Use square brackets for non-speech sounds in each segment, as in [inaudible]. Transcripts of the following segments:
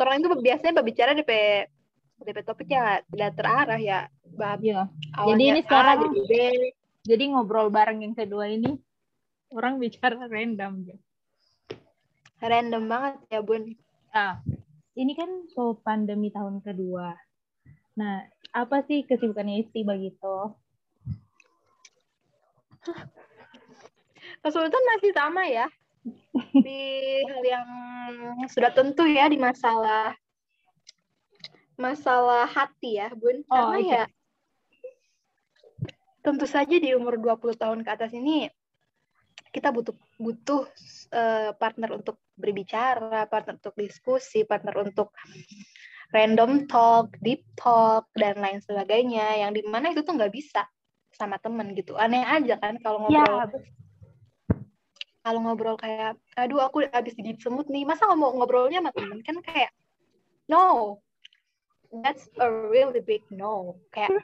orang itu biasanya berbicara DP DP topiknya tidak terarah ya bab awalnya Jadi ini A, sekarang jadi B jadi ngobrol bareng yang kedua ini orang bicara random ya. random banget ya bun Nah, ini kan so pandemi tahun kedua. Nah, apa sih kesibukannya Isti begitu? kesulitan masih sama ya di hal yang sudah tentu ya di masalah masalah hati ya bun. Oh, karena iya. ya tentu saja di umur 20 tahun ke atas ini kita butuh butuh eh, partner untuk berbicara, partner untuk diskusi, partner untuk random talk, deep talk dan lain sebagainya. Yang di mana itu tuh nggak bisa sama temen gitu. Aneh aja kan kalau ngobrol. Ya, kalau ngobrol kayak aduh aku habis digigit semut nih masa ngomong ngobrolnya sama temen? Kan kayak no that's a really big no. Kayak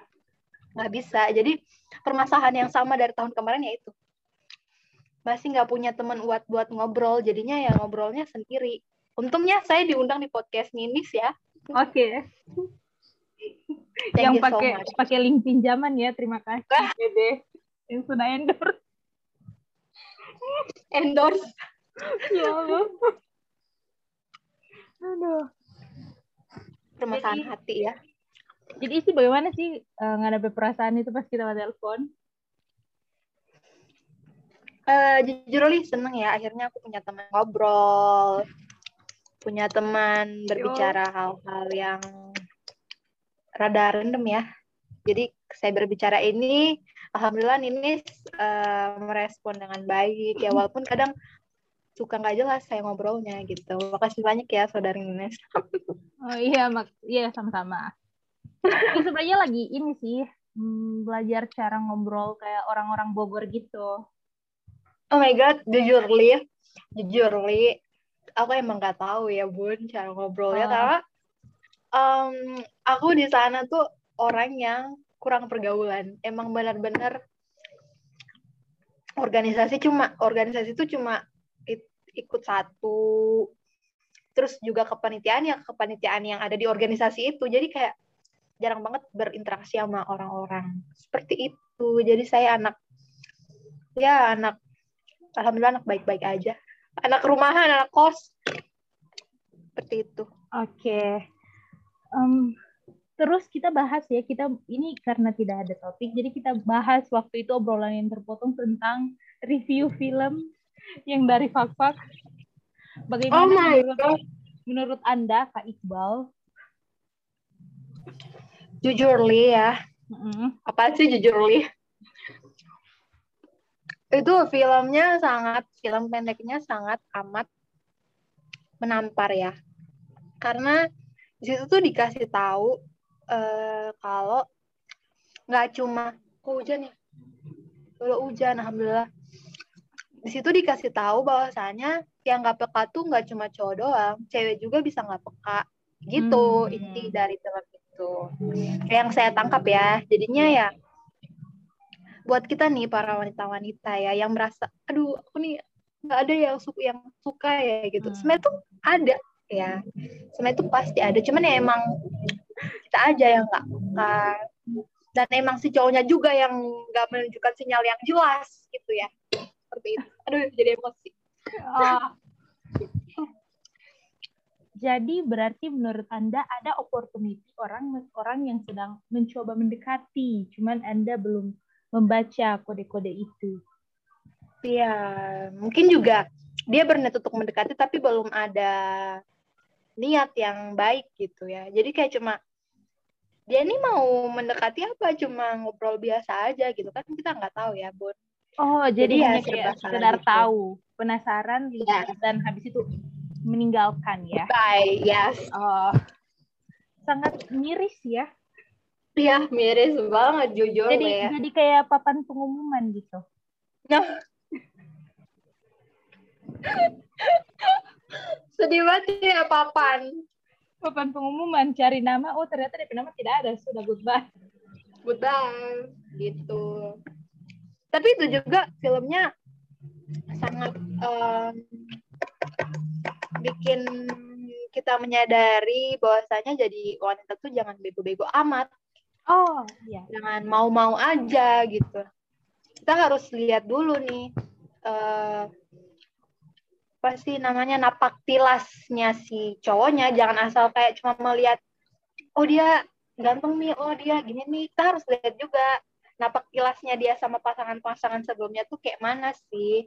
nggak bisa. Jadi permasalahan yang sama dari tahun kemarin ya itu masih nggak punya teman buat buat ngobrol. Jadinya ya ngobrolnya sendiri. Untungnya saya diundang di podcast Ninis ya. Oke. Thank yang you so pakai pakai link pinjaman ya, terima kasih. [laughs] Yang sudah endorse. Endorse ya Allah. Aduh. permasalahan Jadi- hati ya Jadi Isti bagaimana sih eh, ngadepin perasaan itu pas kita telepon? Eh, jujur li seneng ya akhirnya aku punya teman ngobrol punya teman berbicara hal-hal yang rada random ya jadi saya berbicara ini alhamdulillah ini eh, merespon dengan baik. Ya walaupun kadang suka nggak jelas saya ngobrolnya gitu. Makasih banyak ya saudari Nines Oh iya, mak iya sama-sama. Ini sebenarnya lagi ini sih hmm, belajar cara ngobrol kayak orang-orang Bogor gitu. oh my god jujur li. Jujur li. Aku emang nggak tahu ya bun cara ngobrolnya. Oh. karena em, aku di sana tuh orang yang kurang pergaulan. Emang benar-benar organisasi cuma organisasi itu cuma ikut satu. Terus juga kepanitiaan ya kepanitiaan yang ada di organisasi itu. Jadi kayak jarang banget berinteraksi sama orang-orang. Seperti itu. Jadi saya anak ya anak alhamdulillah anak baik-baik aja. Anak rumahan anak kos. Seperti itu. Oke. Em, terus kita bahas ya, kita ini karena tidak ada topik, jadi kita bahas waktu itu obrolan yang terpotong tentang review film yang dari Fakfak. Bagaimana Oh menurut, God. menurut Anda, Kak Iqbal? jujur li ya Mm-mm. apa sih jujur li itu filmnya sangat film pendeknya sangat amat menampar ya karena di situ tuh dikasih tahu eh, kalau nggak cuma kok hujan ya kalau hujan alhamdulillah. Di situ dikasih tahu bahwasanya yang nggak peka tuh nggak cuma cowok doang cewek juga bisa nggak peka. Gitu Hmm. inti dari film itu. Yang saya tangkap ya jadinya ya buat kita nih para wanita-wanita ya yang merasa aduh aku nih nggak ada yang suka yang suka ya gitu. Hmm. sebenarnya tuh ada ya sebenarnya tuh pasti ada. Cuman ya emang kita aja yang nggak peka dan emang si cowoknya juga yang nggak menunjukkan sinyal yang jelas gitu ya seperti itu aduh jadi emosi Ah. Jadi berarti menurut Anda ada opportunity orang orang yang sedang mencoba mendekati, cuman Anda belum membaca kode-kode itu. Iya, mungkin juga dia berniat untuk mendekati tapi belum ada niat yang baik gitu ya. Jadi kayak cuma dia ini mau mendekati apa cuma ngobrol biasa aja gitu kan kita nggak tahu ya Bun. Oh, jadi, Jadi ya hanya salah sekedar gitu. tahu, penasaran, lihat, Iya. dan habis itu meninggalkan ya. Bye, yes. Oh, sangat miris ya. Iya miris banget jujur Jadi ya. jadi kayak papan pengumuman gitu. Nah. [laughs] Sedih banget ya papan. Papan pengumuman cari nama, oh ternyata DP nama tidak ada, sudah goodbye. Goodbye gitu. Tapi itu juga filmnya sangat em, bikin kita menyadari bahwasanya jadi wanita tuh jangan bego-bego amat. Oh, iya. Jangan mau-mau aja gitu. Kita harus lihat dulu nih uh, apa sih namanya napak tilasnya si cowoknya. Jangan asal kayak cuma melihat oh dia ganteng nih oh dia gini nih. Kita harus lihat juga napak tilasnya dia sama pasangan-pasangan sebelumnya tuh kayak mana sih?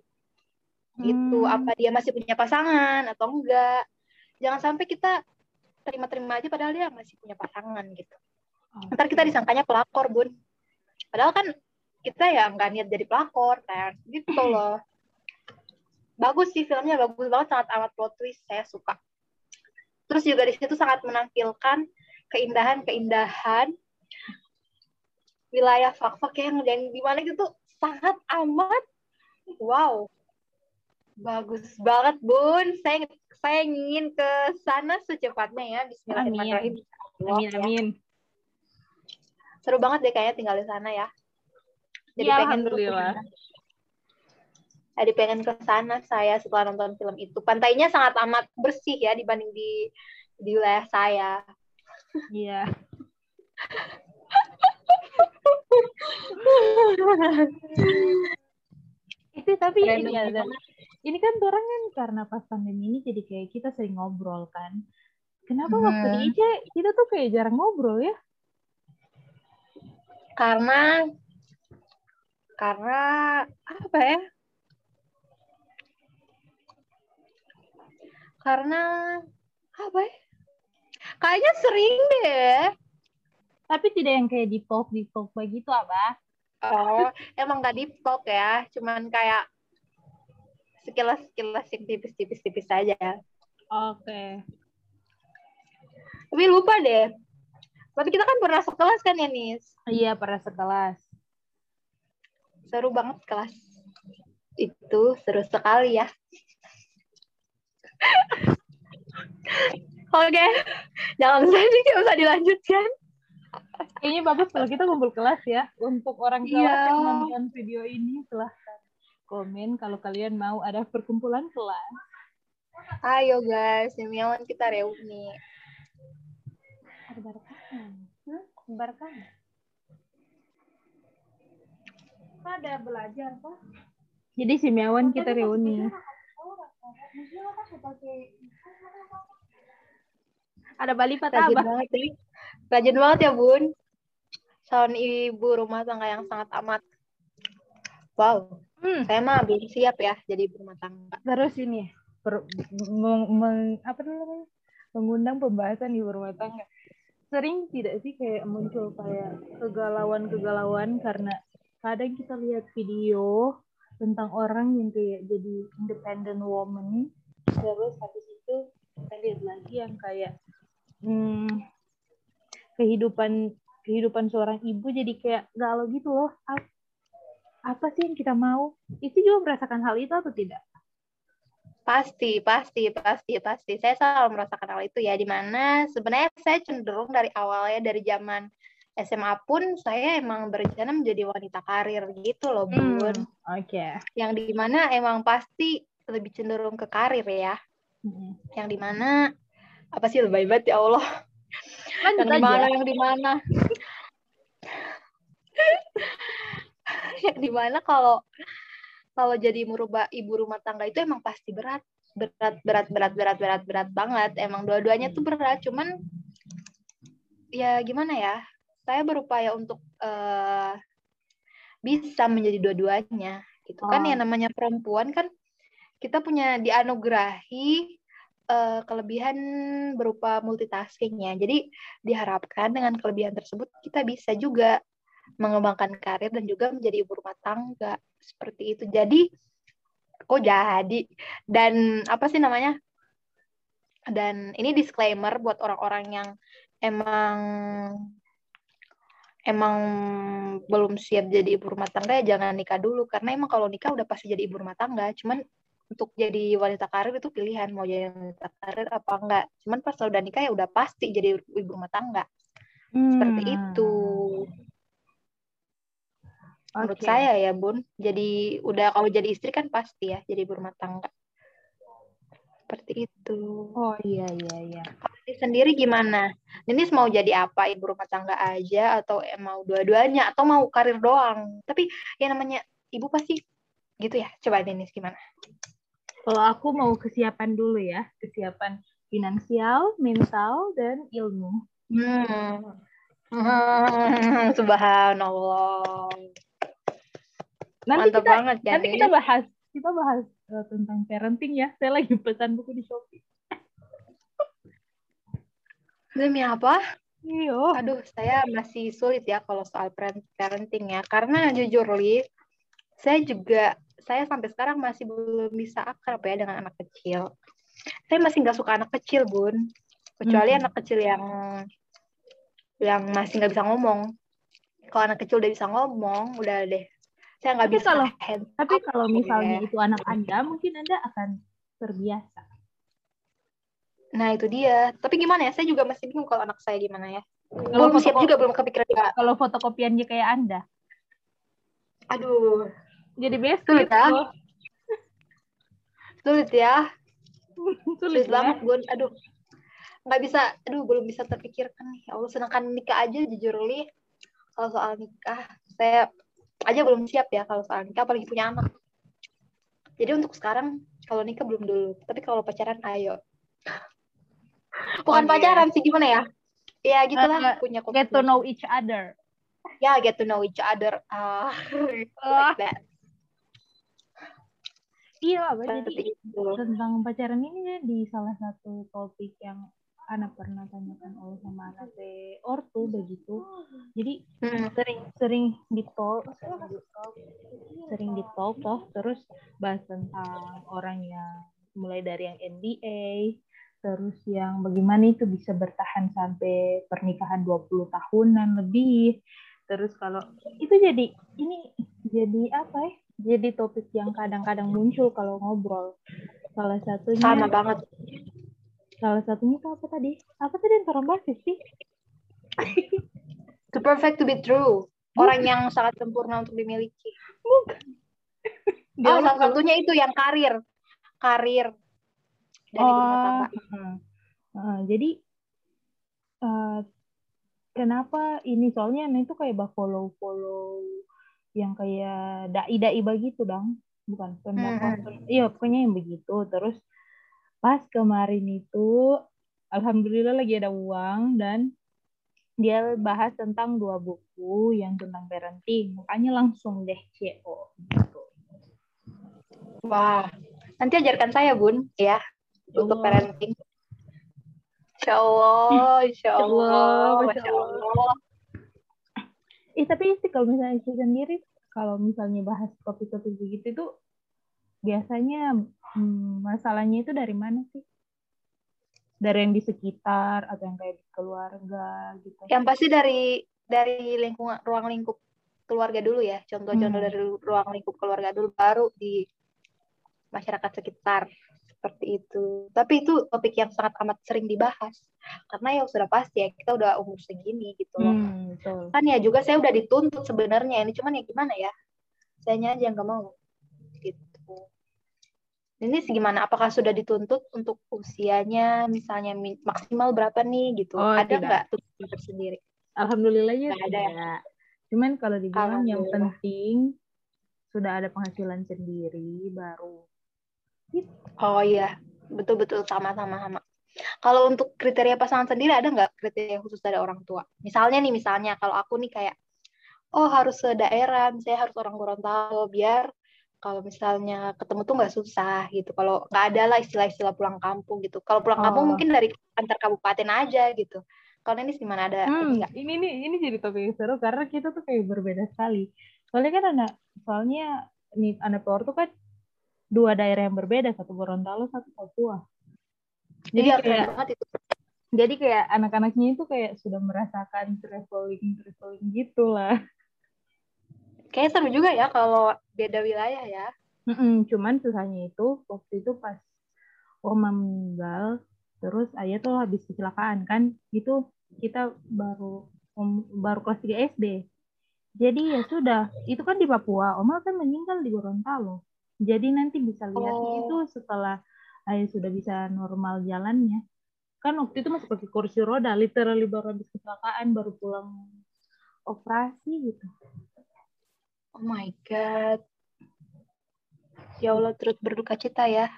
Gitu. Hmm. apa dia masih punya pasangan atau enggak? Jangan sampai kita terima-terima aja padahal dia masih punya pasangan gitu. Okay. ntar kita disangkanya pelakor bun. Padahal kan kita ya nggak niat jadi pelakor kan? Gitu loh bagus sih filmnya bagus banget sangat amat plot twist saya suka terus juga di situ sangat menampilkan keindahan-keindahan wilayah fak-fak yang dan di mana itu sangat amat wow Bagus banget, Bun. Saya saya ingin ke sana secepatnya ya. Bismillahirrahmanirrahim. Amin, ya. amin. Seru banget deh kayaknya tinggal di sana ya. Jadi ya, pengen alhamdulillah. Jadi pengen ke sana saya setelah nonton film itu. Pantainya sangat amat bersih ya dibanding di di wilayah saya. Iya. itu tapi ini ya, ini kan orang kan karena pas pandemi ini jadi kayak kita sering ngobrol kan. Kenapa hmm. waktu di IC kita tuh kayak jarang ngobrol ya? Karena karena apa ya? Karena apa ya? Kayaknya sering deh. Tapi tidak yang kayak di talk di talk begitu, Abah. Oh, emang gak di talk ya, cuman kayak sekilas-sekilas yang tipis-tipis-tipis saja. Oke. Okay. Tapi lupa deh. Tapi kita kan pernah sekelas kan ya, Nis? Iya, pernah sekelas. Seru banget kelas. Itu seru sekali ya. Oke, okay. jangan sedih, nggak usah dilanjutkan. Kayaknya bagus kalau kita ngumpul kelas ya. Untuk orang kelas yeah. yang nonton video ini, silahkan komen kalau kalian mau ada perkumpulan kelas. Ayo guys, Semiawan kita reuni. Ada barkan. Hmm? Barkan. Ada belajar, Pak. Jadi Semiawan kita reuni. Ada Bali Pak Rajin banget, ya. Rajin banget ya, Bun. Calon ibu rumah tangga yang sangat amat. Wow. Hmm. Saya mah belum siap ya jadi rumah tangga. Terus ini per, meng, meng, apa namanya? mengundang pembahasan di rumah tangga. Sering tidak sih kayak muncul kayak kegalauan-kegalauan karena kadang kita lihat video tentang orang yang kayak jadi independent woman terus habis itu kita lihat lagi yang kayak hmm, kehidupan kehidupan seorang ibu jadi kayak galau gitu loh apa sih yang kita mau? Itu juga merasakan hal itu atau tidak? Pasti, pasti, pasti, pasti. Saya selalu merasakan hal itu ya, di mana sebenarnya saya cenderung dari awalnya, dari zaman SMA pun saya emang berencana menjadi wanita karir gitu loh, hmm, Bun. Hmm, Oke. Okay. Yang di mana emang pasti lebih cenderung ke karir ya. Hmm. Yang di mana, apa sih lebih banget ya Allah. Lanjut yang di mana, yang di mana. yang di mana kalau kalau jadi merubah ibu rumah tangga itu emang pasti berat berat berat berat berat berat berat banget emang dua-duanya tuh berat cuman ya gimana ya saya berupaya untuk uh, bisa menjadi dua-duanya itu oh. kan ya namanya perempuan kan kita punya dianugerahi uh, kelebihan berupa multitasking ya jadi diharapkan dengan kelebihan tersebut kita bisa juga mengembangkan karir dan juga menjadi ibu rumah tangga seperti itu. Jadi kok jadi dan apa sih namanya? Dan ini disclaimer buat orang-orang yang emang emang belum siap jadi ibu rumah tangga ya jangan nikah dulu karena emang kalau nikah udah pasti jadi ibu rumah tangga. Cuman untuk jadi wanita karir itu pilihan mau jadi wanita karir apa enggak. Cuman pas udah nikah ya udah pasti jadi ibu rumah tangga. Hmm. Seperti itu menurut saya ya bun jadi udah kalau jadi istri kan pasti ya jadi berumah tangga seperti itu. Oh iya iya iya. Ini sendiri gimana? Ini mau jadi apa? Ibu rumah tangga aja atau mau dua-duanya atau mau karir doang? Tapi ya namanya ibu pasti gitu ya. Coba Denis gimana? Kalau aku mau kesiapan dulu ya, kesiapan finansial, mental, dan ilmu. Hmm. Hmm, [laughs] subhanallah. Nanti Mantap kita, banget ya. nanti kita bahas kita bahas uh, tentang parenting ya. Saya lagi pesan buku di Shopee. Demi apa? Iyo. Aduh, saya masih sulit ya kalau soal parenting ya. Karena jujur, Li, saya juga, saya sampai sekarang masih belum bisa akrab ya dengan anak kecil. Saya masih nggak suka anak kecil, Bun. Kecuali Hmm. anak kecil yang yang masih nggak bisa ngomong. Kalau anak kecil udah bisa ngomong, udah deh. Saya nggak bisa kalau- Tapi kalau misalnya ya. itu anak Anda, mungkin Anda akan terbiasa. Nah, itu dia. Tapi gimana ya? Saya juga masih bingung kalau anak saya gimana ya. Kalau belum siap juga, belum kepikiran juga. Kalau fotokopiannya kayak Anda, Aduh, jadi best Sulit friend ya? sulit ya. [laughs] Sulit Sulit ya. banget, Bun. Aduh, nggak bisa. Aduh, belum bisa terpikirkan nih. Ya Allah, sedangkan nikah aja, jujur, Li. Kalau soal nikah, saya aja belum siap ya kalau soal nikah, apalagi punya anak. Jadi untuk sekarang, kalau nikah belum dulu. Tapi kalau pacaran, ayo. Bukan Oh, iya. pacaran sih, gimana ya? Ya, gitulah. Eh, punya Get to know each other. Ya, get to know each other. Ah, [laughs] Ah. like that. Iya, apa jadi tentang pacaran ini ya di salah satu topik yang anak pernah tanyakan oleh sama anak de ortu begitu. Jadi Hmm. sering sering di talk sering di talk toh terus bahas tentang orang yang mulai dari yang NBA terus yang bagaimana itu bisa bertahan sampai pernikahan 20 tahunan lebih terus kalau itu jadi ini jadi apa ya jadi topik yang kadang-kadang muncul kalau ngobrol salah satunya Sama banget. salah satunya itu apa tadi apa tadi yang bahas sih [laughs] Too perfect to be true. Orang yang sangat sempurna untuk dimiliki. Dia Oh, salah satunya itu yang karir. Karir. Dari rumah tangga. heeh. Heeh, jadi eh, kenapa ini soalnya nah itu kayak bah follow follow yang kayak dai dai begitu dong bukan pendakwah iya pokoknya yang begitu terus pas kemarin itu alhamdulillah lagi ada uang dan dia bahas tentang dua buku yang tentang parenting makanya langsung deh CO gitu. Wah. Nanti ajarkan saya, Bun. Ya. Untuk parenting. Insya Allah. Insya Allah. Masya Masya Allah. Eh tapi sih kalau misalnya saya sendiri kalau misalnya bahas topik-topik begitu itu biasanya hmm, masalahnya itu dari mana sih? Dari yang di sekitar atau yang kayak di keluarga gitu? Yang pasti dari dari lingkungan ruang lingkup keluarga dulu ya. Contoh-contoh Hmm. dari ruang lingkup keluarga dulu baru di masyarakat sekitar seperti itu. Tapi itu topik yang sangat amat sering dibahas karena ya sudah pasti ya kita udah umur segini gitu loh. Hmm, betul. Kan ya juga saya udah dituntut sebenarnya ini cuman ya gimana ya? Sayanya aja yang gak mau gitu. Ini gimana? Apakah sudah dituntut untuk usianya misalnya maksimal berapa nih gitu? Oh, Ada tidak. nggak tuntutan tersendiri? Alhamdulillahnya Nggak ada ya? tidak. Cuman kalau dibilang yang penting sudah ada penghasilan sendiri baru. Oh iya, betul-betul sama-sama sama. Kalau untuk kriteria pasangan sendiri ada nggak kriteria khusus dari orang tua? Misalnya nih, misalnya kalau aku nih kayak, oh harus sedaerah, saya harus orang Gorontalo biar kalau misalnya ketemu tuh nggak susah gitu. Kalau nggak ada lah istilah-istilah pulang kampung gitu. Kalau pulang kampung Oh. mungkin dari antar kabupaten aja gitu. Kalau ini gimana ada ini Hmm, ini nih ini jadi topik yang seru karena kita tuh kayak berbeda sekali. Soalnya kan anak soalnya nih anak Pohor tuh kan dua daerah yang berbeda, satu Gorontalo, satu Papua. Jadi Iya, kayak banget itu. jadi kayak anak-anaknya itu kayak sudah merasakan traveling traveling gitu lah. Kayaknya seru juga ya kalau beda wilayah ya. Mm-mm, cuman susahnya itu waktu itu pas Oma meninggal, terus ayah tuh habis kecelakaan kan, itu kita baru om, baru kelas 3 SD. Jadi ya sudah, itu kan di Papua, Oma kan meninggal di Gorontalo. Jadi nanti bisa lihatnya Oh. itu setelah ayah sudah bisa normal jalannya kan waktu itu masih pakai kursi roda literally baru habis kecelakaan baru pulang operasi gitu oh my god ya Allah terus berduka cita ya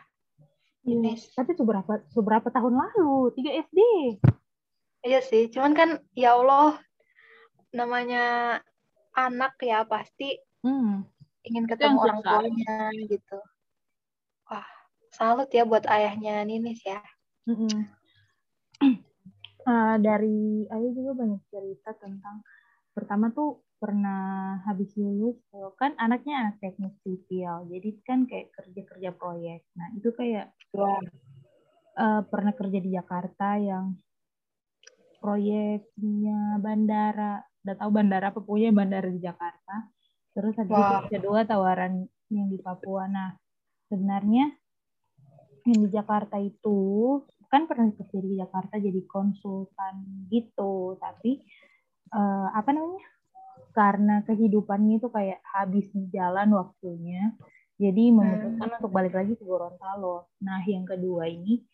Iya, tapi seberapa seberapa tahun lalu? 3 SD. Iya sih, cuman kan ya Allah namanya anak ya pasti hmm. Ingin ketemu orang tuanya gitu. Wah, salut ya buat ayahnya Ninis ya. Mm -hmm. uh, dari ayah juga banyak cerita tentang pertama tuh pernah habis lulus kan anaknya anak teknik sipil jadi kan kayak kerja kerja proyek nah itu kayak uh, pernah kerja di Jakarta yang proyeknya bandara udah tahu bandara apa punya bandara di Jakarta terus habis wow. itu kedua tawaran yang di Papua. Nah sebenarnya yang di Jakarta itu kan pernah kerja di Jakarta jadi konsultan gitu tapi uh, apa namanya? Karena kehidupannya itu kayak habis di jalan waktunya jadi memutuskan hmm. untuk balik lagi ke Gorontalo. Nah yang kedua ini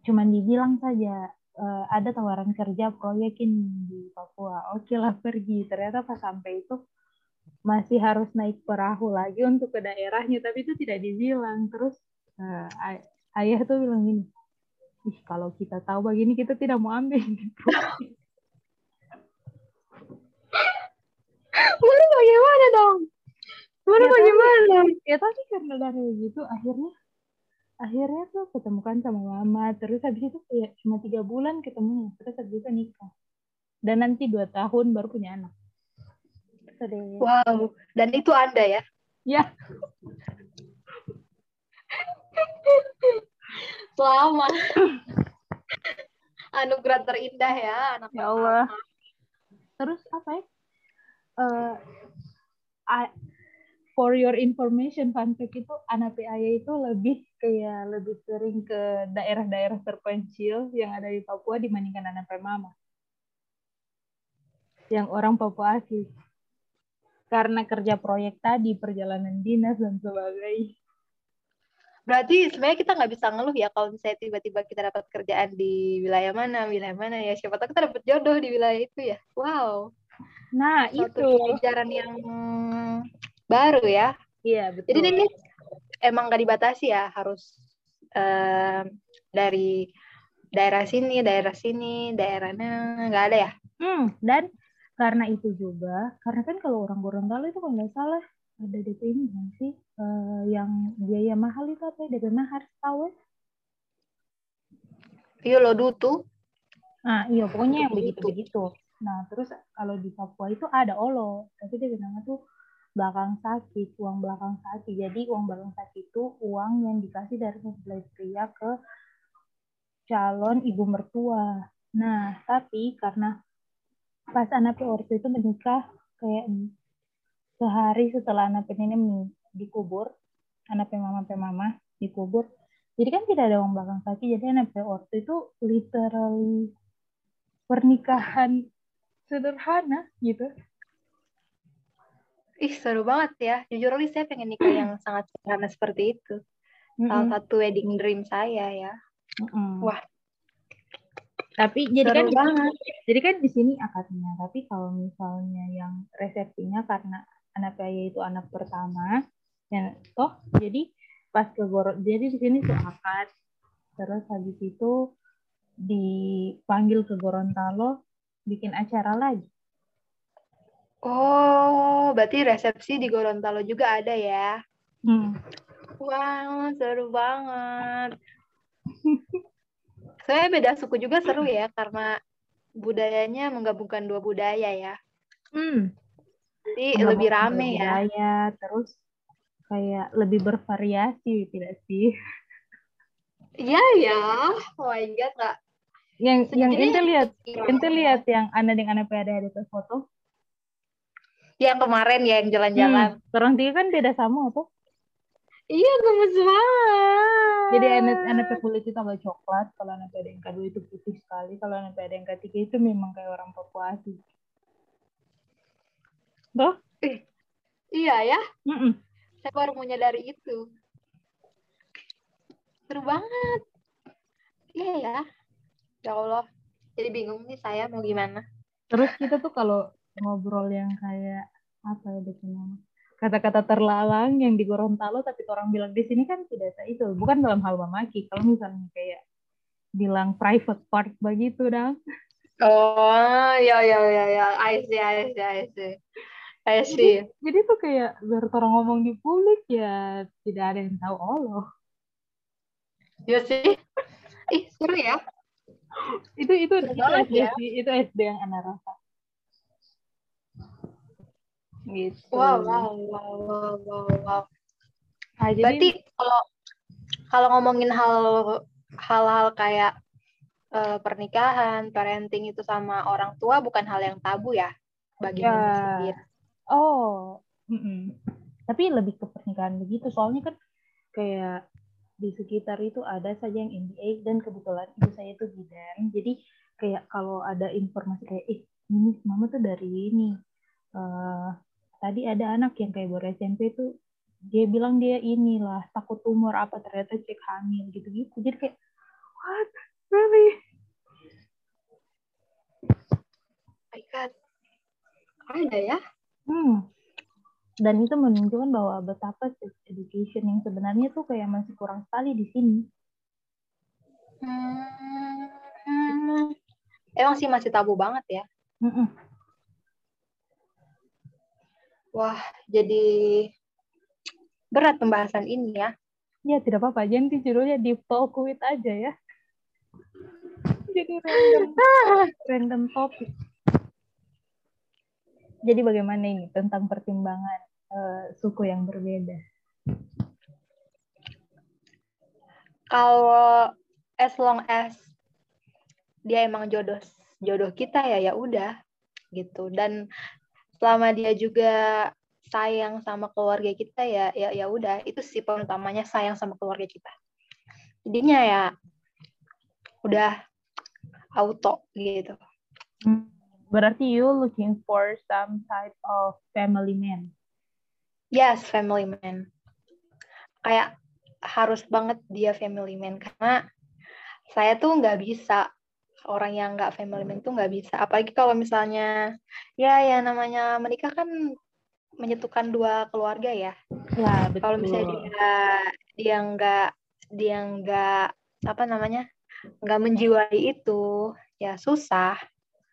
cuman dibilang saja uh, ada tawaran kerja proyekin di Papua. Oke lah pergi. Ternyata pas sampai itu masih harus naik perahu lagi untuk ke daerahnya tapi itu tidak dibilang. Terus uh, ay ayah tuh bilang gini ih kalau kita tahu begini kita tidak mau ambil. [laughs] Baru bagaimana dong? Baru ya, bagaimana? ya tapi karena dari gitu akhirnya akhirnya tuh ketemukan sama mama. Terus habis itu kayak cuma tiga bulan ketemu terus habis itu nikah. Dan nanti dua tahun baru punya anak Sedih. wow dan itu anda ya? Ya. [laughs] Selamat anugerah terindah ya anak ya Allah. terus apa ya? Uh, I, for your information fun fact itu anak PAY itu lebih kayak lebih sering ke daerah-daerah terpencil yang ada di Papua dibandingkan anak Mama yang orang Papua asli karena kerja proyek tadi perjalanan dinas dan sebagainya berarti sebenarnya kita nggak bisa ngeluh ya kalau misalnya tiba-tiba kita dapat kerjaan di wilayah mana wilayah mana ya siapa tahu kita dapat jodoh di wilayah itu ya wow Nah, Suatu itu pelajaran yang baru ya. Iya, betul. Jadi ini emang gak dibatasi ya, harus uh, dari daerah sini, daerah sini, daerahnya nggak ada ya. Hmm, dan karena itu juga, karena kan kalau orang Gorontalo itu kalau nggak salah ada DP ini kan sih, uh, yang biaya mahal itu apa ya, DP mahal tahu ya? Iya lo dutu. Nah, iya pokoknya yang begitu-begitu. Nah, terus kalau di Papua itu ada olo, tapi dia bilangnya tuh belakang sakit, uang belakang sakit. Jadi uang belakang sakit itu uang yang dikasih dari mempelai pria ke calon ibu mertua. Nah, tapi karena pas anak ortu itu menikah kayak sehari setelah anak ini dikubur, anak mama mama dikubur. Jadi kan tidak ada uang belakang sakit, jadi anak ortu itu literally pernikahan sederhana gitu. Ih seru banget ya. Jujur li saya pengen nikah yang sangat sederhana seperti itu. Salah satu wedding dream saya ya. Mm-hmm. wah tapi jadi kan banget. jadi kan di sini akadnya tapi kalau misalnya yang resepsinya karena anak saya itu anak pertama ya toh jadi pas ke Goro jadi di sini tuh akad terus habis itu dipanggil ke Gorontalo bikin acara lagi. Oh, berarti resepsi di Gorontalo juga ada ya? Hmm. Wow, seru banget. [laughs] Saya beda suku juga seru ya, karena budayanya menggabungkan dua budaya ya. Hmm. Jadi lebih rame ya. budaya, ya. Terus kayak lebih bervariasi, tidak sih? Iya ya. Oh my God, Kak yang yang ente lihat ente lihat yang anda dengan anak ada ada foto yang kemarin ya yang jalan-jalan hmm, orang tiga kan beda sama apa iya gemes banget. Jadi anak kulit itu agak coklat kalau anak ada yang kedua itu putih sekali kalau anak ada yang ketiga itu memang kayak orang Papua asli Tuh? iya ya? Mm -mm. saya baru menyadari itu. Seru banget. Iya ya? Ya Allah jadi bingung nih saya mau gimana. Terus kita tuh kalau ngobrol yang kayak apa ya namanya kata-kata terlalang yang di Gorontalo tapi orang bilang di sini kan tidak itu. Bukan dalam hal memaki kalau misalnya kayak bilang private part begitu dong oh ya ya ya ya. I see I see I see. I see. jadi, jadi tuh kayak biar orang ngomong di publik ya tidak ada yang tahu Allah ya sih. Ih seru ya. Itu itu itu SD ya? itu SD yang anak rasa gitu wow wow wow wow wow, wow. Nah, jadi, berarti kalau kalau ngomongin hal hal-hal kayak uh, pernikahan parenting itu sama orang tua bukan hal yang tabu ya bagi ya. sendiri oh mm -mm. tapi lebih ke pernikahan begitu soalnya kan kayak di sekitar itu ada saja yang MBA dan kebetulan ibu saya itu bidan jadi kayak kalau ada informasi kayak eh ini mama tuh dari ini uh, tadi ada anak yang kayak baru SMP tuh dia bilang dia inilah takut tumor apa ternyata cek hamil gitu-gitu. Jadi kayak what? Really? My god. Ada ya? Hmm. Dan itu menunjukkan bahwa betapa sex education yang sebenarnya tuh kayak masih kurang sekali di sini. Hmm, emang sih masih tabu banget ya. Mm -mm. Wah, jadi berat pembahasan ini ya. Ya, tidak apa-apa. Jadi judulnya di talk with aja ya. Jadi random, random topik. Jadi bagaimana ini tentang pertimbangan uh, suku yang berbeda? Kalau as long as dia emang jodoh jodoh kita ya ya udah gitu dan selama dia juga sayang sama keluarga kita ya ya ya udah itu sih poin utamanya sayang sama keluarga kita. Jadinya ya udah auto gitu. Berarti you looking for some type of family man? Yes, family man. Kayak harus banget dia family man karena saya tuh nggak bisa orang yang nggak family man tuh nggak bisa. Apalagi kalau misalnya ya ya namanya menikah kan menyatukan dua keluarga ya. Ya betul. Kalau misalnya dia dia nggak dia nggak apa namanya nggak menjiwai itu ya susah.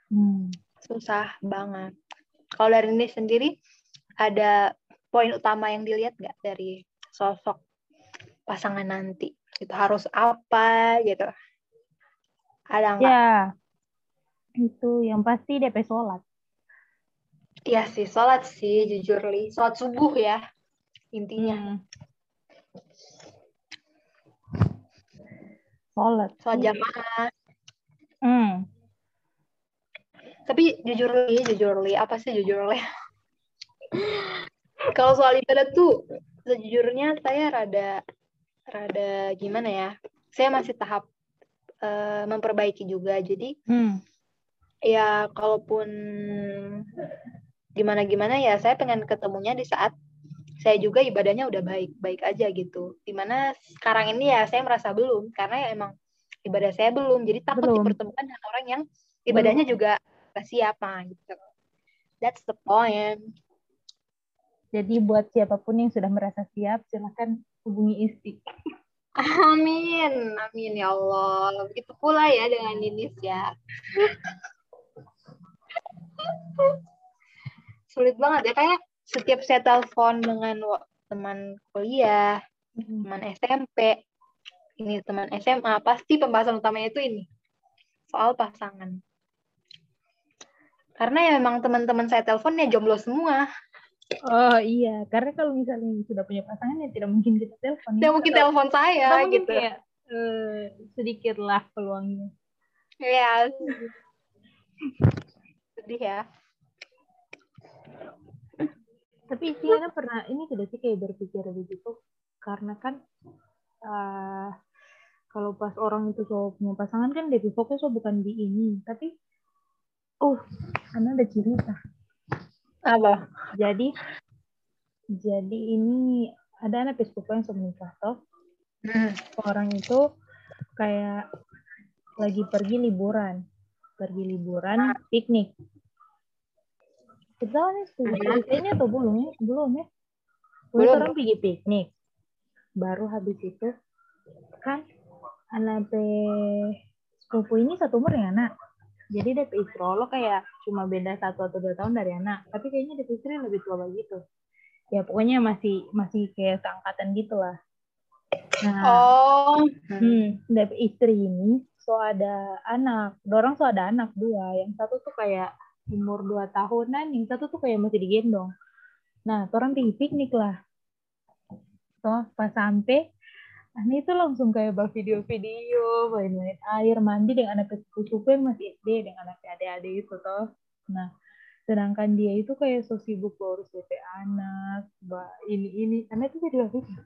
Hmm. Susah banget. Kalau dari ini sendiri ada poin utama yang dilihat nggak dari sosok pasangan nanti? Itu harus apa gitu? Ada nggak? Ya, itu yang pasti DP sholat. Iya sih, sholat sih, jujur li. Sholat subuh ya, intinya. Hmm. Sholat. Sholat jamaah. Hmm. Tapi jujur li, jujur li, apa sih jujur li? [laughs] kalau soal ibadah tuh sejujurnya saya rada rada gimana ya saya masih tahap uh, memperbaiki juga jadi hmm. ya kalaupun gimana gimana ya saya pengen ketemunya di saat saya juga ibadahnya udah baik baik aja gitu di mana sekarang ini ya saya merasa belum karena ya emang ibadah saya belum jadi takut belum. dipertemukan dengan orang yang ibadahnya belum. juga siap gitu that's the point jadi buat siapa pun yang sudah merasa siap, silahkan hubungi Isti. Amin, amin ya Allah. Begitu pula ya dengan Ninis ya. Sulit banget ya, kayak setiap saya telepon dengan teman kuliah, hmm. teman SMP, ini teman SMA, pasti pembahasan utamanya itu ini, soal pasangan. Karena ya memang teman-teman saya telepon ya jomblo semua. Oh iya, karena kalau misalnya sudah punya pasangan ya tidak mungkin kita telepon. Tidak mungkin telepon saya tidak gitu. Kayak, uh, sedikit lah peluangnya. Iya. Sedih ya. Tapi Tiana pernah ini tidak sih kayak berpikir begitu? Karena kan uh, kalau pas orang itu so punya pasangan kan lebih fokus so bukan di ini, tapi oh, karena ada cerita apa? Jadi jadi ini ada anak Facebook yang sudah menikah toh. Hmm. Orang itu kayak lagi pergi liburan, pergi liburan piknik. Kita nih ini atau belum ya? Belum ya? Belum. Orang pergi piknik. Baru habis itu kan anak sepupu ini satu umur ya anak. Jadi dia istri lo kayak cuma beda satu atau dua tahun dari anak. Tapi kayaknya dia istri lebih tua begitu. Ya pokoknya masih masih kayak seangkatan gitu lah. Nah, oh. Hmm, istri ini so ada anak. Dorong so ada anak dua. Yang satu tuh kayak umur dua tahunan, yang satu tuh kayak masih digendong. Nah, orang pergi piknik lah. So, pas sampai Ani itu langsung kayak bawa video-video, main-main air, mandi dengan anak sepupu yang masih SD, dengan anak adik-adik itu toh. Nah, sedangkan dia itu kayak so sibuk urus DP anak, bah, ini ini, anak itu jadi berpikir,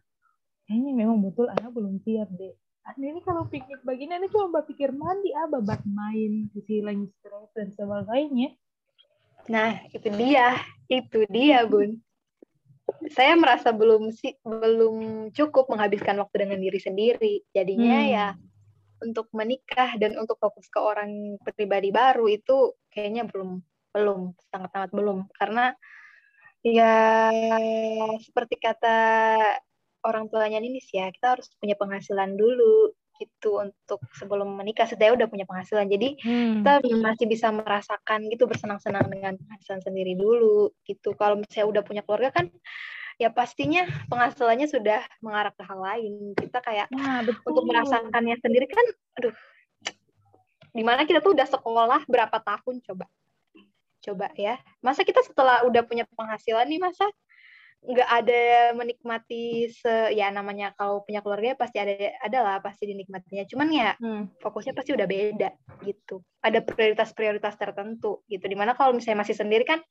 kayaknya memang betul anak belum siap deh. Ani ini kalau piknik begini, Ani cuma berpikir mandi, ah, babat main, sisi lagi stres dan sebagainya. Nah, itu dia, itu dia, Bun saya merasa belum sih belum cukup menghabiskan waktu dengan diri sendiri. Jadinya hmm. ya untuk menikah dan untuk fokus ke orang pribadi baru itu kayaknya belum belum sangat sangat belum karena ya seperti kata orang tuanya ini sih ya kita harus punya penghasilan dulu gitu untuk sebelum menikah saya udah punya penghasilan. Jadi hmm. kita masih bisa merasakan gitu bersenang-senang dengan penghasilan sendiri dulu gitu. Kalau misalnya udah punya keluarga kan ya pastinya penghasilannya sudah mengarah ke hal lain. Kita kayak nah, betul. untuk merasakannya sendiri kan aduh di mana kita tuh udah sekolah berapa tahun coba. Coba ya. Masa kita setelah udah punya penghasilan nih masa nggak ada menikmati se ya namanya kalau punya keluarga pasti ada ada lah pasti dinikmatinya. Cuman ya hmm. fokusnya pasti udah beda gitu. Ada prioritas-prioritas tertentu gitu. Di mana kalau misalnya masih sendiri kan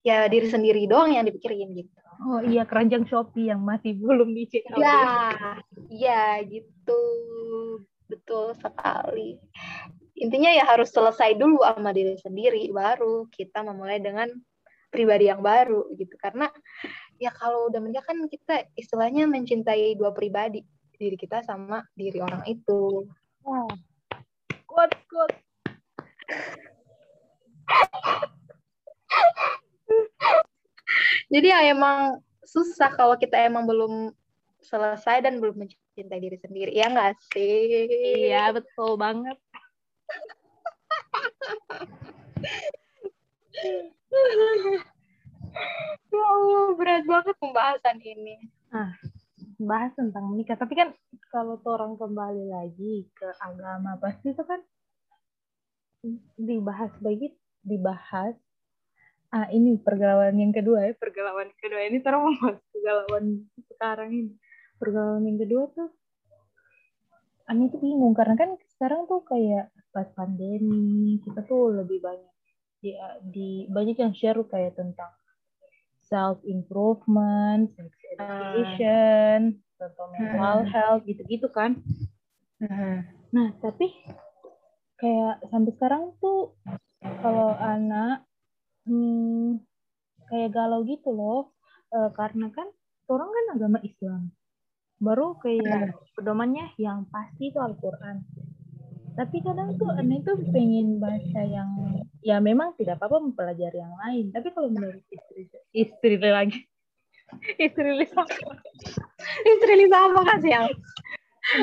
ya diri sendiri doang yang dipikirin gitu. Oh iya keranjang shopee yang masih [laughs] belum dicek ya iya gitu. Betul sekali. Intinya ya harus selesai dulu sama diri sendiri baru kita memulai dengan pribadi yang baru gitu. Karena ya kalau udah menikah kan kita istilahnya mencintai dua pribadi diri kita sama diri orang itu. Wow. kuat kuat jadi ya emang susah kalau kita emang belum selesai dan belum mencintai diri sendiri ya nggak sih? Iya betul banget [laughs] ya Allah, berat banget pembahasan ini. Nah, bahas tentang menikah. Tapi kan kalau orang kembali lagi ke agama, pasti itu kan dibahas baik dibahas ah ini pergaulan yang kedua ya pergaulan kedua ini orang membahas sekarang ini pergaulan yang kedua tuh Ani tuh bingung karena kan sekarang tuh kayak pas pandemi kita tuh lebih banyak di, di banyak yang share kayak tentang self improvement, sex education, uh. atau mental uh. health gitu-gitu kan. Uh. Nah, tapi kayak sampai sekarang tuh kalau anak hmm, kayak galau gitu loh, uh, karena kan orang kan agama Islam. Baru kayak pedomannya yang pasti itu Al-Quran tapi kadang tuh aneh tuh pengen baca yang ya memang tidak apa-apa mempelajari yang lain tapi kalau menurut istri istri lagi. [laughs] Istri sama istri sama kan yang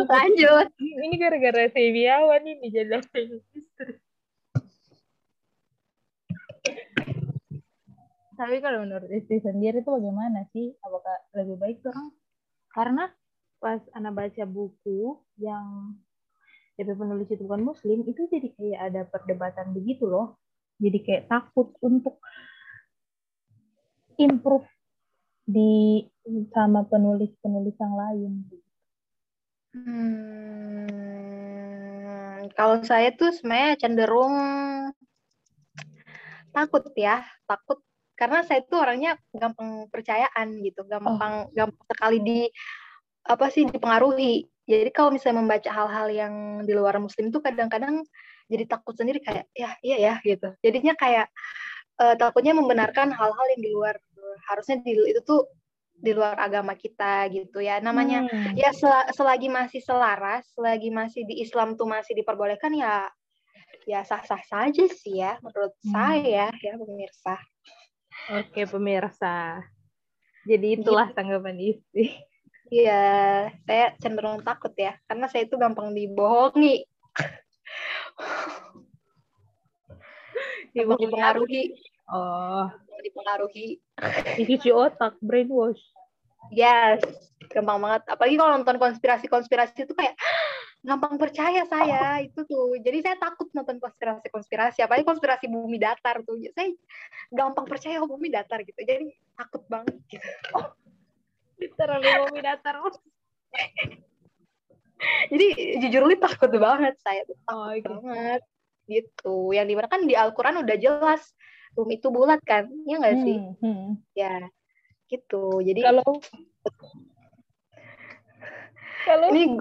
lanjut. Ini gara-gara Sebiawan ini jadi istri. Tapi kalau menurut istri sendiri itu bagaimana sih? Apakah lebih baik orang karena pas anak baca buku yang DP penulis itu bukan muslim itu jadi kayak ada perdebatan begitu loh. Jadi kayak takut untuk improve di sama penulis-penulis yang lain. Hmm, kalau saya tuh sebenarnya cenderung takut ya takut karena saya tuh orangnya gampang percayaan gitu gampang oh. gampang sekali di apa sih dipengaruhi. Jadi kalau misalnya membaca hal-hal yang di luar muslim itu kadang-kadang jadi takut sendiri kayak ya iya ya gitu. Jadinya kayak uh, takutnya membenarkan hal-hal yang di luar harusnya di itu tuh di luar agama kita gitu ya namanya Hmm. ya sel- selagi masih selaras selagi masih di Islam tuh masih diperbolehkan ya ya sah-sah saja sih ya menurut Hmm. saya ya pemirsa Oke pemirsa. Jadi itulah tanggapan istri. Iya, saya cenderung takut ya, karena saya itu gampang dibohongi, gampang dipengaruhi, Oh, dipengaruhi. dicuci otak, brainwash. Yes, gampang banget. Apalagi kalau nonton konspirasi-konspirasi itu kayak gampang percaya saya itu tuh. Jadi saya takut nonton konspirasi-konspirasi, apalagi konspirasi bumi datar tuh. Saya gampang percaya oh, bumi datar gitu. Jadi takut banget gitu. Literally bumi datar. Jadi jujur li takut banget saya tuh. Oh, oke. banget gitu. Yang di mana kan di Al-Quran udah jelas bumi itu bulat kan? Ya nggak sih? Hmm, hmm. ya gitu. Jadi Kalau kalau ini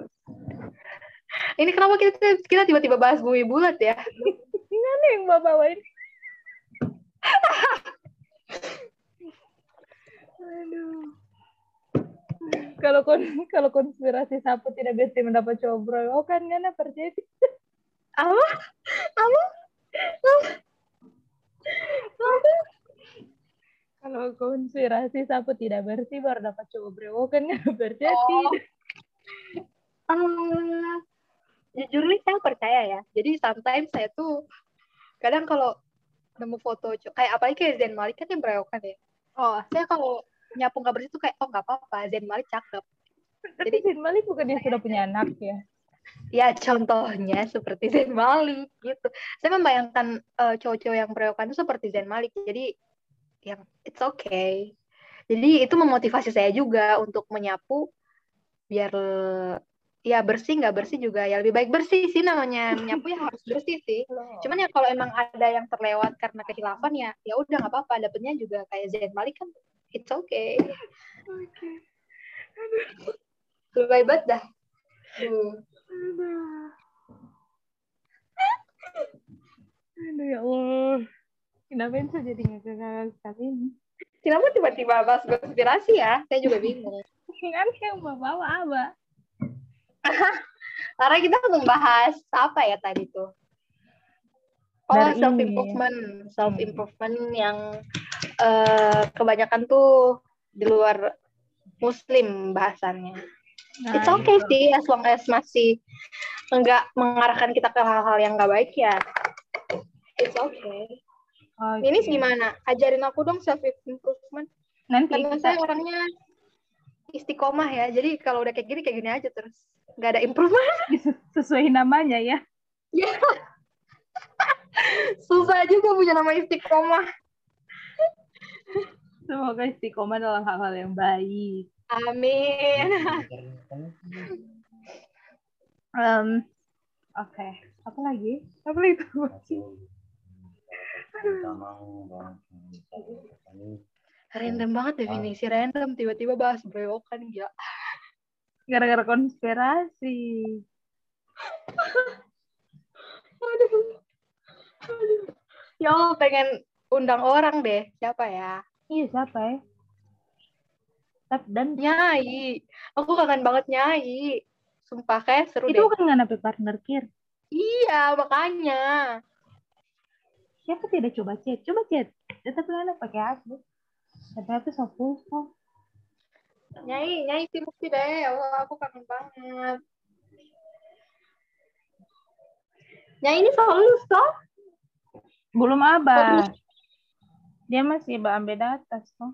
ini kenapa kita kita tiba-tiba bahas bumi bulat ya? Mana yang bawa bawain? Aduh. Kalau kon kalau konspirasi sapu tidak biasa mendapat cowok beroyokan kan percaya sih. apa apa Kalau konspirasi sapu tidak bersih baru dapat cowok berewokan kan [laughs] sih. Oh. Ah, jujur nih saya percaya ya jadi sometimes saya tuh kadang kalau nemu foto kayak apalagi kayak Zain Malik kan yang berewokan ya Oh, saya kalau nyapu nggak bersih tuh kayak oh nggak apa-apa Zain Malik cakep tapi Zain Malik bukan dia sudah punya anak ya? Ya contohnya seperti Zain Malik gitu. Saya membayangkan eh, cowok-cowok yang berewokan itu seperti Zain Malik. Jadi yang it's okay. Jadi itu memotivasi saya juga untuk menyapu biar ya bersih nggak bersih juga ya lebih baik bersih sih namanya menyapu ya harus bersih sih. Cuman ya kalau emang ada yang terlewat karena kehilafan ya ya udah nggak apa-apa. Dapetnya juga kayak Zain Malik kan it's okay. Oke. Lebih baik banget dah. Tuh. Aduh. Aduh ya Allah. Kenapa bisa jadi ngakak sekali ini? Kenapa tiba-tiba bahas konspirasi ya? Saya juga bingung. Kan yang bawa apa? [laughs] Karena kita membahas apa ya tadi tuh? Oh, Dari self ini. improvement, self improvement yang eh, kebanyakan tuh di luar muslim bahasannya. Nah, It's okay sih as long as masih enggak mengarahkan kita ke hal-hal yang nggak baik ya. It's okay. Oke. Ini gimana? Ajarin aku dong self improvement. Nanti Karena kita saya orangnya istiqomah ya. Jadi kalau udah kayak gini kayak gini aja terus. Nggak ada improvement. [laughs] sesuai namanya ya. [laughs] Susah juga punya nama istiqomah. Semoga istiqomah dalam hal-hal yang baik. Amin. Em, Oke. Apa lagi? Apa lagi tuh? Random banget definisi random. Tiba-tiba bahas brewokan ya. Gara-gara konspirasi. Aduh. Aduh. Ya Allah, pengen undang orang deh. Siapa ya? Iya siapa ya? Tapi dan Nyai. Aku kangen banget Nyai. Sumpah kayak seru itu deh. kan nggak dapet partner kir. Iya, makanya. Siapa tidak coba chat? Coba chat. Ya, tapi kan pakai aku. Tapi aku so kok. Nyai, Nyai si Mukti deh. Allah, aku kangen banget. Nyai ini lulus toh? Belum abah. Dia masih ambil atas kok.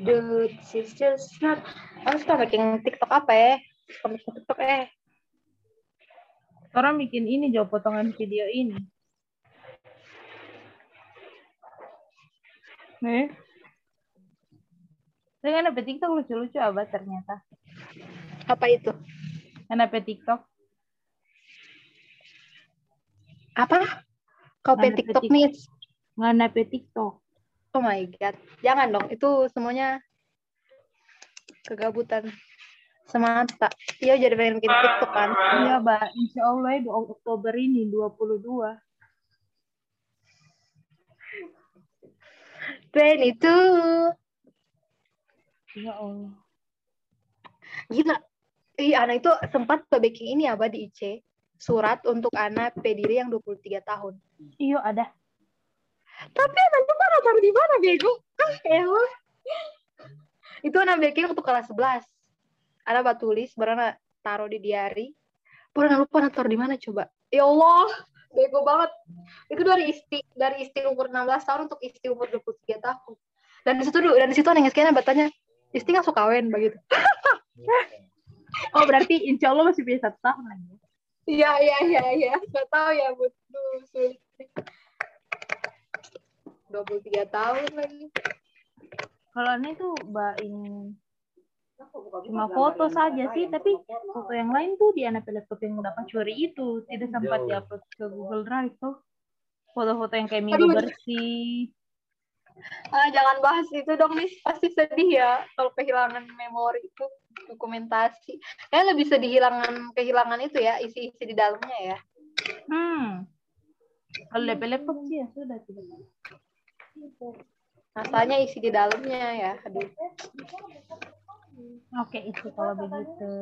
Dude, she's just not. Aku suka bikin TikTok apa ya? Suka bikin TikTok eh. Orang bikin ini jauh potongan video ini. Nih. Dengan apa TikTok lucu-lucu abah ternyata. Apa itu? Kenapa TikTok? Apa? Mana TikTok nih. Nggak nape TikTok. Oh my god. Jangan dong, itu semuanya kegabutan semata. Iya jadi pengen bikin TikTok kan. Iya, Mbak. Insya Allah ya, Oktober ini 22. 22. Ya Allah. Gila. Ih, anak itu sempat ke baking ini apa di IC. Surat untuk anak pediri yang 23 tahun. Iya ada. Tapi anak itu mana taruh di mana bego? Ah, elah. Itu anak baking waktu kelas 11. Ada buat tulis, baru anak taruh di diary. Anak lupa anak taruh di mana coba. Ya Allah, bego banget. Itu dari isti dari isti umur 16 tahun untuk isti umur 23 tahun. Dan di situ dan di situ anak sekian bertanya, isti nggak suka kawin begitu. [laughs] Oh berarti insya Allah masih punya satu tahun lagi. Ya? Iya iya iya iya. Gak tahu ya betul sulit. 23 tahun lagi. Kalau ini tuh mbak ini cuma foto saja sih, tapi foto yang lain tuh di anak laptop yang dapat curi itu tidak sempat diupload ke Google Drive tuh. Foto-foto yang kayak minggu bersih. Ah, jangan bahas itu dong, Miss. Pasti sedih ya kalau kehilangan memori itu dokumentasi. Kayak lebih sedih kehilangan kehilangan itu ya, isi-isi di dalamnya ya. Hmm. Kalau laptop sih ya sudah tidak. Masanya isi di dalamnya ya. Aduh. Oke itu kalau begitu.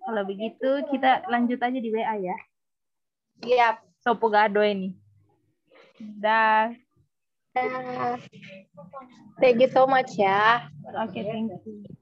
Kalau begitu kita lanjut aja di WA ya. Siap. Sopo gado ini. Dah. Dah. Thank you so much ya. Oke, thank you.